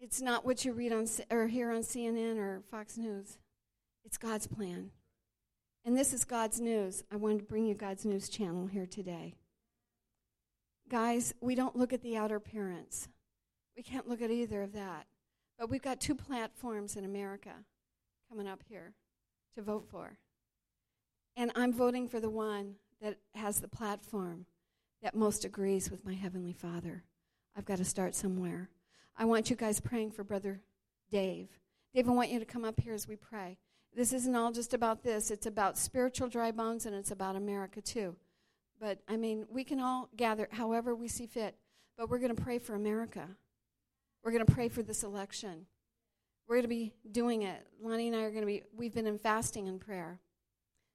It's not what you read on or hear on CNN or Fox News. It's God's plan. And this is God's news. I wanted to bring you God's news channel here today. Guys, we don't look at the outer appearance. We can't look at either of that. But we've got two platforms in America coming up here to vote for. And I'm voting for the one that has the platform that most agrees with my Heavenly Father. I've got to start somewhere. I want you guys praying for Brother Dave. Dave, I want you to come up here as we pray. This isn't all just about this, it's about spiritual dry bones and it's about America too. But I mean, we can all gather however we see fit, but we're going to pray for America. We're going to pray for this election. We're going to be doing it. Lonnie and I are going to be, we've been in fasting and prayer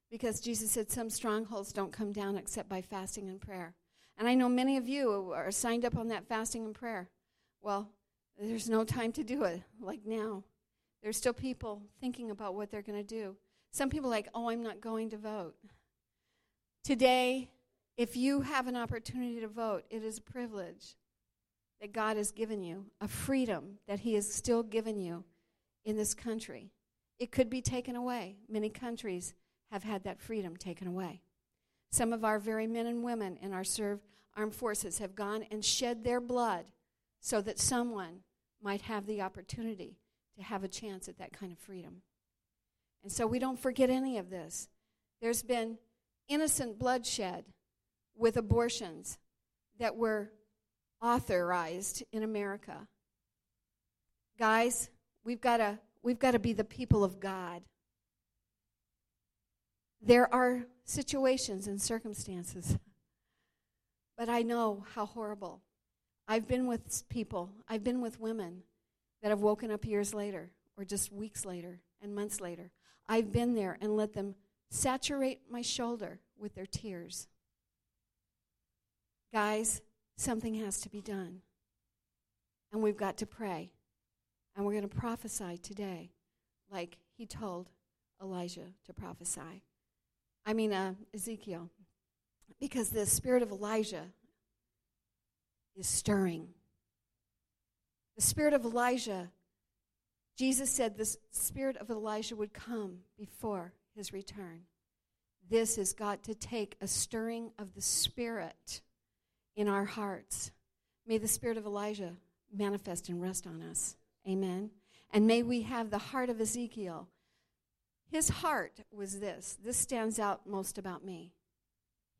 because Jesus said some strongholds don't come down except by fasting and prayer. And I know many of you are signed up on that fasting and prayer. Well, there's no time to do it like now. There's still people thinking about what they're going to do. Some people like, "Oh, I'm not going to vote." Today, if you have an opportunity to vote, it is a privilege that God has given you, a freedom that He has still given you in this country. It could be taken away. Many countries have had that freedom taken away. Some of our very men and women in our serve armed forces have gone and shed their blood so that someone might have the opportunity to have a chance at that kind of freedom. And so we don't forget any of this. There's been innocent bloodshed with abortions that were authorized in America. Guys, we've got to we've got to be the people of God. There are situations and circumstances, but I know how horrible. I've been with people, I've been with women that have woken up years later, or just weeks later and months later. I've been there and let them saturate my shoulder with their tears. Guys, something has to be done. And we've got to pray. And we're going to prophesy today, like he told Elijah to prophesy. I mean, uh, Ezekiel. Because the spirit of Elijah is stirring. The spirit of Elijah, Jesus said the spirit of Elijah would come before his return. This has got to take a stirring of the spirit in our hearts. May the spirit of Elijah manifest and rest on us. Amen. And may we have the heart of Ezekiel. His heart was this. This stands out most about me.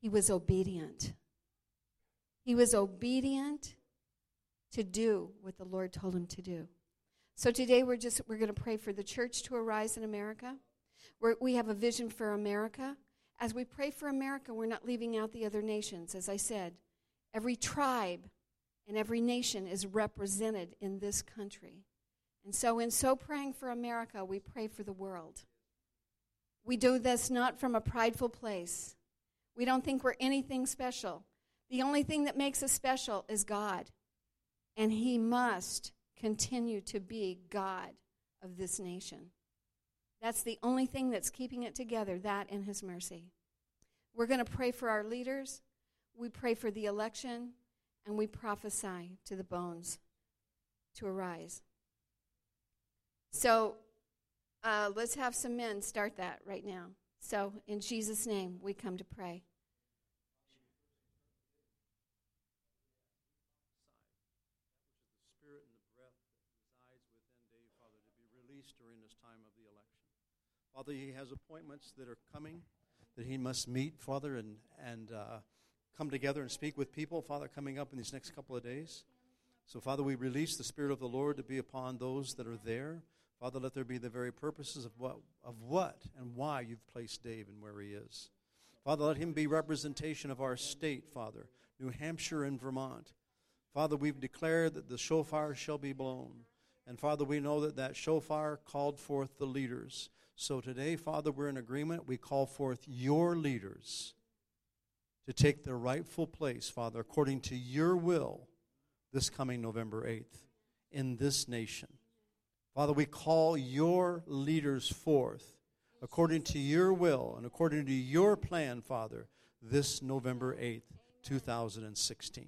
He was obedient. He was obedient to do what the Lord told him to do. So today we're just we're going to pray for the church to arise in America. We're, we have a vision for America. As we pray for America, we're not leaving out the other nations. As I said, every tribe and every nation is represented in this country. And so, in so praying for America, we pray for the world. We do this not from a prideful place. We don't think we're anything special. The only thing that makes us special is God. And He must continue to be God of this nation. That's the only thing that's keeping it together, that and His mercy. We're going to pray for our leaders. We pray for the election, and we prophesy to the bones to arise. So uh, let's have some men start that right now. So, in Jesus' name, we come to pray. during this time of the election. Father, he has appointments that are coming that he must meet, Father, and, and uh, come together and speak with people, Father, coming up in these next couple of days. So, Father, we release the Spirit of the Lord to be upon those that are there. Father, let there be the very purposes of what, of what and why you've placed Dave and where he is. Father, let him be representation of our state, Father, New Hampshire and Vermont. Father, we've declared that the shofar shall be blown. And Father, we know that that shofar called forth the leaders. So today, Father, we're in agreement. We call forth your leaders to take their rightful place, Father, according to your will, this coming November 8th in this nation. Father, we call your leaders forth according to your will and according to your plan, Father, this November 8th, 2016.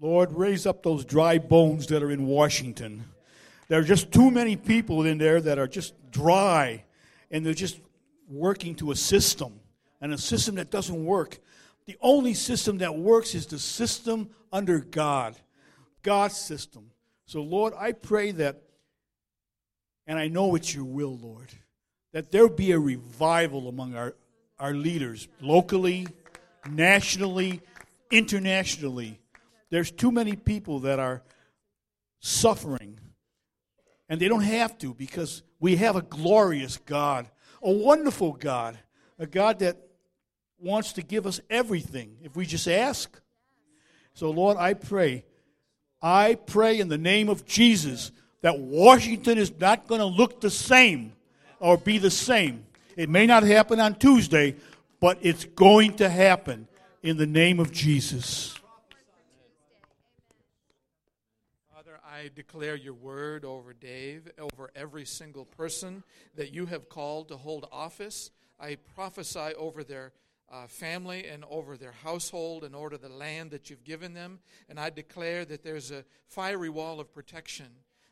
Lord, raise up those dry bones that are in Washington. There are just too many people in there that are just dry and they're just working to a system and a system that doesn't work. The only system that works is the system under God, God's system. So, Lord, I pray that, and I know it's your will, Lord, that there be a revival among our, our leaders, locally, nationally, internationally. There's too many people that are suffering, and they don't have to because we have a glorious God, a wonderful God, a God that wants to give us everything if we just ask. So, Lord, I pray, I pray in the name of Jesus that Washington is not going to look the same or be the same. It may not happen on Tuesday, but it's going to happen in the name of Jesus. Father, I declare your word over Dave, over every single person that you have called to hold office. I prophesy over their uh, family and over their household and over the land that you've given them. And I declare that there's a fiery wall of protection,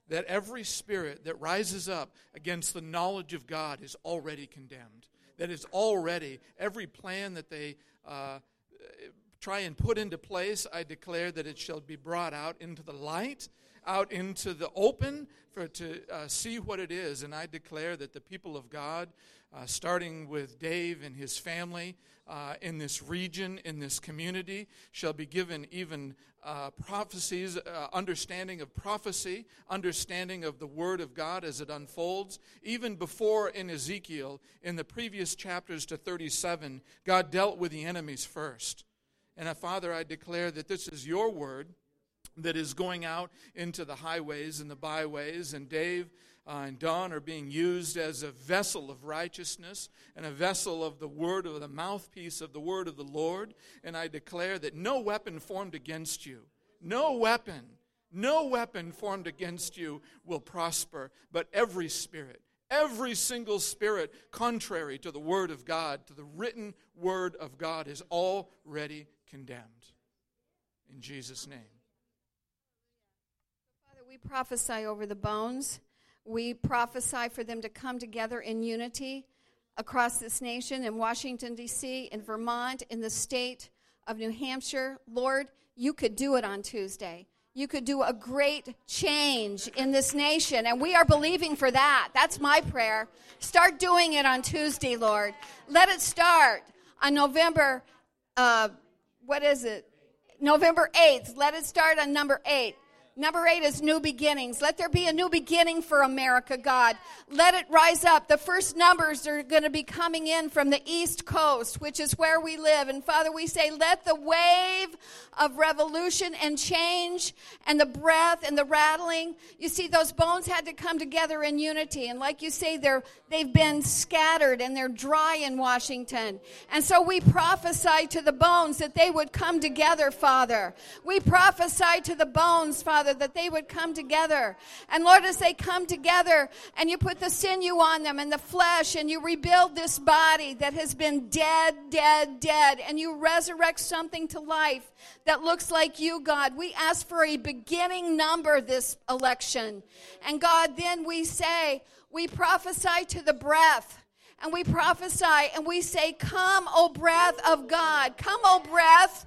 that every spirit that rises up against the knowledge of God is already condemned, that is already, every plan that they uh, try and put into place, I declare that it shall be brought out into the light. Out into the open for to uh, see what it is, and I declare that the people of God, uh, starting with Dave and his family, uh, in this region, in this community, shall be given even uh, prophecies, uh, understanding of prophecy, understanding of the Word of God as it unfolds. Even before in Ezekiel, in the previous chapters to 37, God dealt with the enemies first. And uh, Father, I declare that this is your Word that is going out into the highways and the byways. And Dave, uh, and Don are being used as a vessel of righteousness and a vessel of the word of the mouthpiece of the word of the Lord. And I declare that no weapon formed against you, no weapon, no weapon formed against you will prosper, but every spirit, every single spirit contrary to the word of God, to the written word of God, is already condemned. In Jesus' name. We prophesy over the bones we prophesy for them to come together in unity across this nation, in Washington, D.C., in Vermont, in the state of New Hampshire. Lord, you could do it on Tuesday. You could do a great change in this nation, and we are believing for that. That's my prayer. Start doing it on Tuesday, Lord. Let it start on November, uh, what is it? November 8th. Let it start on number 8. Number eight is new beginnings. Let there be a new beginning for America, God. Let it rise up. The first numbers are going to be coming in from the East Coast, which is where we live. And Father, we say, let the wave of revolution and change and the breath and the rattling. You see, those bones had to come together in unity. And like you say, they're, they've been scattered and they're dry in Washington. And so we prophesy to the bones that they would come together, Father. We prophesy to the bones, Father Father, that they would come together. And Lord, as they come together and you put the sinew on them and the flesh and you rebuild this body that has been dead, dead, dead, and you resurrect something to life that looks like you, God. We ask for a beginning number this election. And God, then we say, we prophesy to the breath and we prophesy and we say, Come, O breath of God. Come, O breath.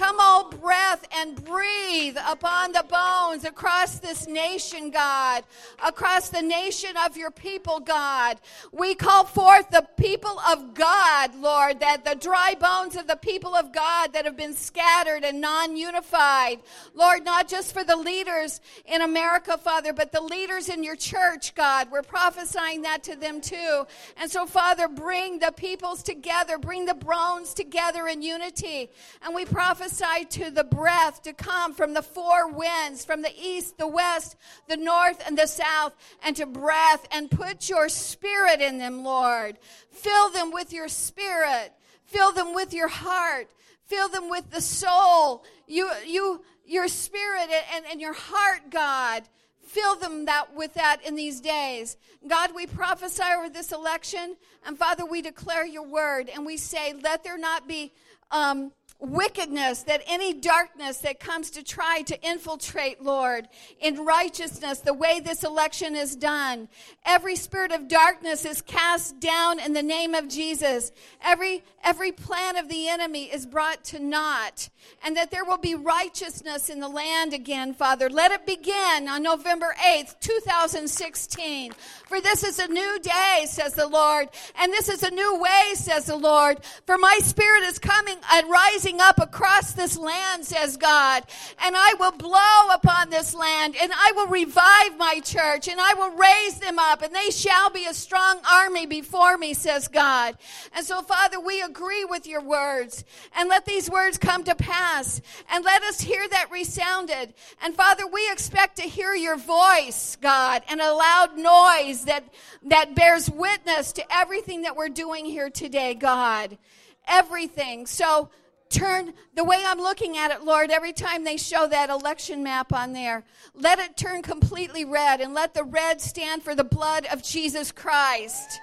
Come, O breath, and breathe upon the bones across this nation, God, across the nation of your people, God. We call forth the people of God, Lord, that the dry bones of the people of God that have been scattered and non unified, Lord, not just for the leaders in America, Father, but the leaders in your church, God. We're prophesying that to them too. And so, Father, bring the peoples together, bring the bones together in unity. And we prophesy prophesy to the breath to come from the four winds, from the east, the west, the north, and the south, and to breath and put your spirit in them, Lord. Fill them with your spirit. Fill them with your heart. Fill them with the soul. You, you, your spirit and, and your heart, God. Fill them that with that in these days. God, we prophesy over this election, and Father, we declare your word, and we say, let there not be um, wickedness, that any darkness that comes to try to infiltrate, Lord, in righteousness, the way this election is done. Every spirit of darkness is cast down in the name of Jesus. Every, every plan of the enemy is brought to naught. And that there will be righteousness in the land again, Father. Let it begin on November 8th, 2016. For this is a new day, says the Lord. And this is a new way, says the Lord. For my spirit is coming and rising rising up across this land, says God. And I will blow upon this land, and I will revive my church, and I will raise them up, and they shall be a strong army before me, says God. And so, Father, we agree with your words, and let these words come to pass, and let us hear that resounded. And Father, we expect to hear your voice, God, and a loud noise that, that bears witness to everything that we're doing here today, God everything. So turn the way I'm looking at it, Lord, every time they show that election map on there, let it turn completely red and let the red stand for the blood of Jesus Christ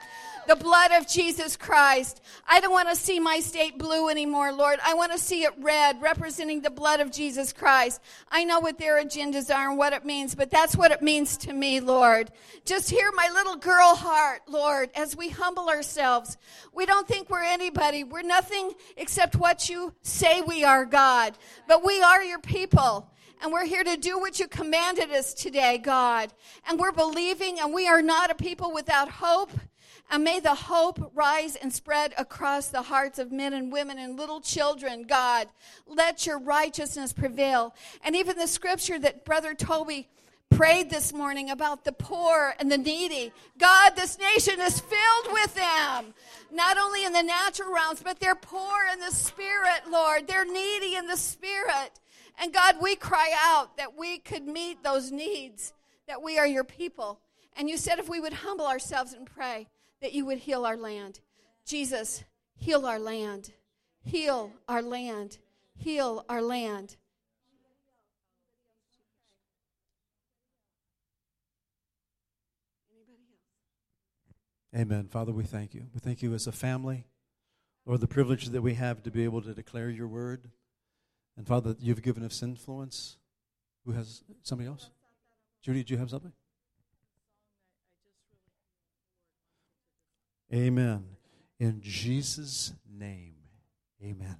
the blood of Jesus Christ. I don't want to see my state blue anymore, Lord. I want to see it red, representing the blood of Jesus Christ. I know what their agendas are and what it means, but that's what it means to me, Lord. Just hear my little girl heart, Lord, as we humble ourselves. We don't think we're anybody. We're nothing except what you say we are, God. But we are your people. And we're here to do what you commanded us today, God. And we're believing, and we are not a people without hope. And may the hope rise and spread across the hearts of men and women and little children, God. Let your righteousness prevail. And even the scripture that Brother Toby prayed this morning about the poor and the needy. God, this nation is filled with them. Not only in the natural realms, but they're poor in the spirit, Lord. They're needy in the spirit. And God, we cry out that we could meet those needs, that we are your people. And you said if we would humble ourselves and pray, that you would heal our land. Jesus, heal our land. Heal our land. Heal our land. Amen. Father, we thank you. We thank you as a family. Lord, the privilege that we have to be able to declare your word. And Father, you've given us influence. Who has somebody else? Judy, do you have something? Amen. In Jesus' name, amen.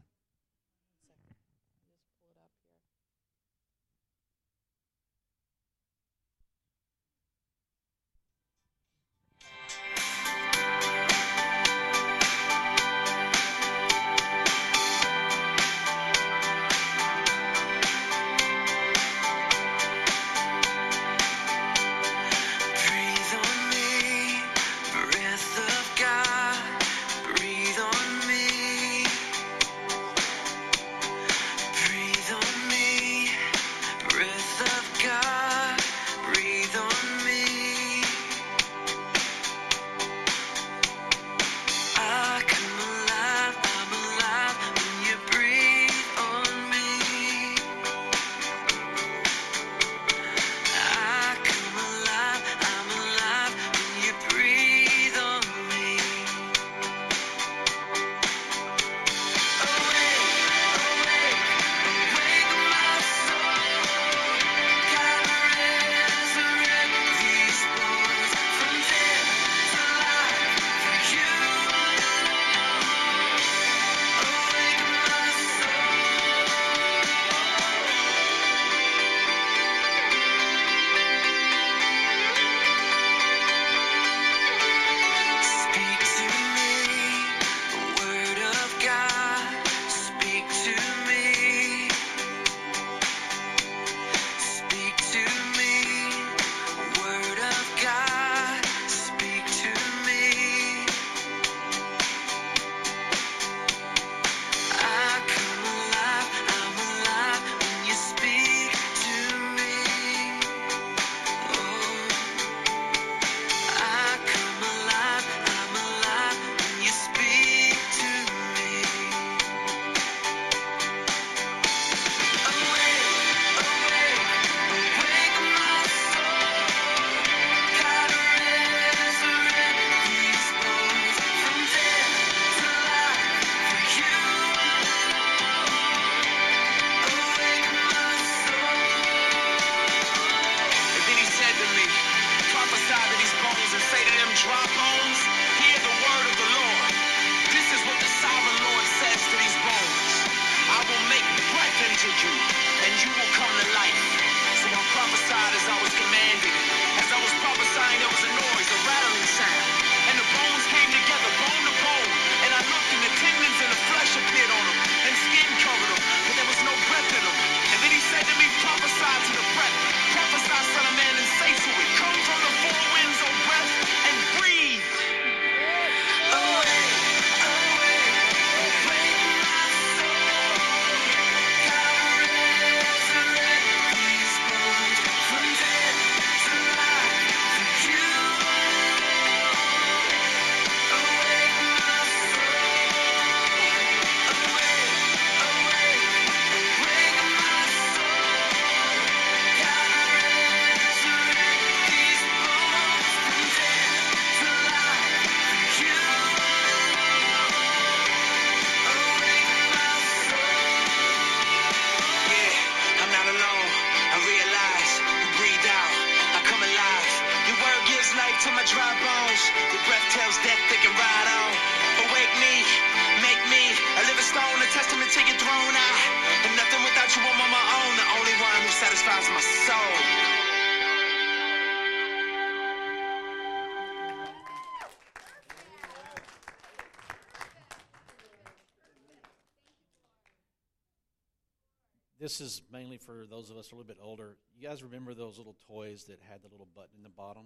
This is mainly for those of us a little bit older. You guys remember those little toys that had the little button in the bottom?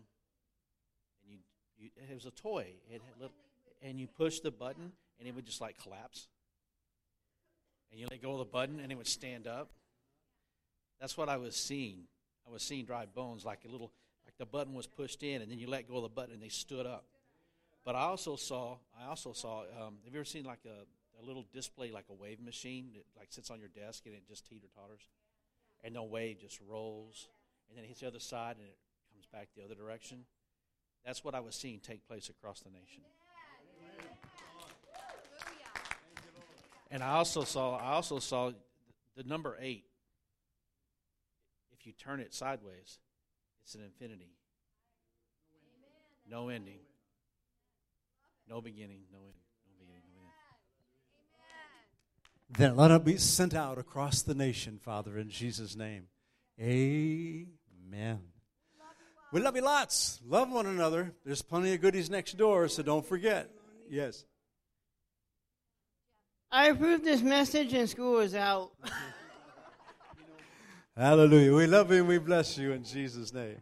And you, you it was a toy. It had little, and you push the button and it would just like collapse. And you let go of the button and it would stand up. That's what I was seeing. I was seeing dry bones like a little like the button was pushed in and then you let go of the button and they stood up. But I also saw I also saw um, have you ever seen like a a little display like a wave machine that like sits on your desk and it just teeter totters, and the wave just rolls, and then it hits the other side and it comes back the other direction. That's what I was seeing take place across the nation. And I also saw I also saw the number eight. If you turn it sideways, it's an infinity. No ending. No beginning, no end. Then let it be sent out across the nation, Father, in Jesus' name. Amen. We love you lots. Love one another. There's plenty of goodies next door, so don't forget. Yes. I approve this message and school is out. Hallelujah. We love you and we bless you in Jesus' name.